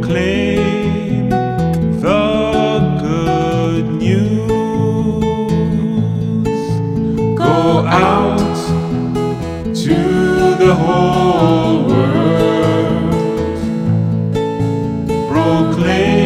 proclaim the good news. Go out to the whole world. Proclaim.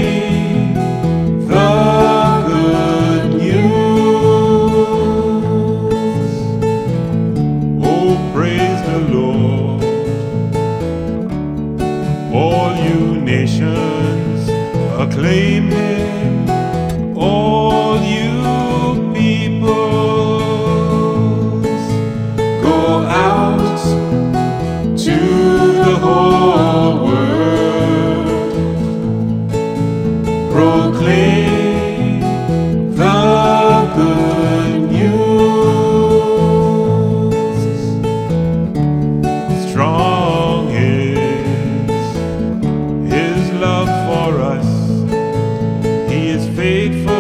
Faithful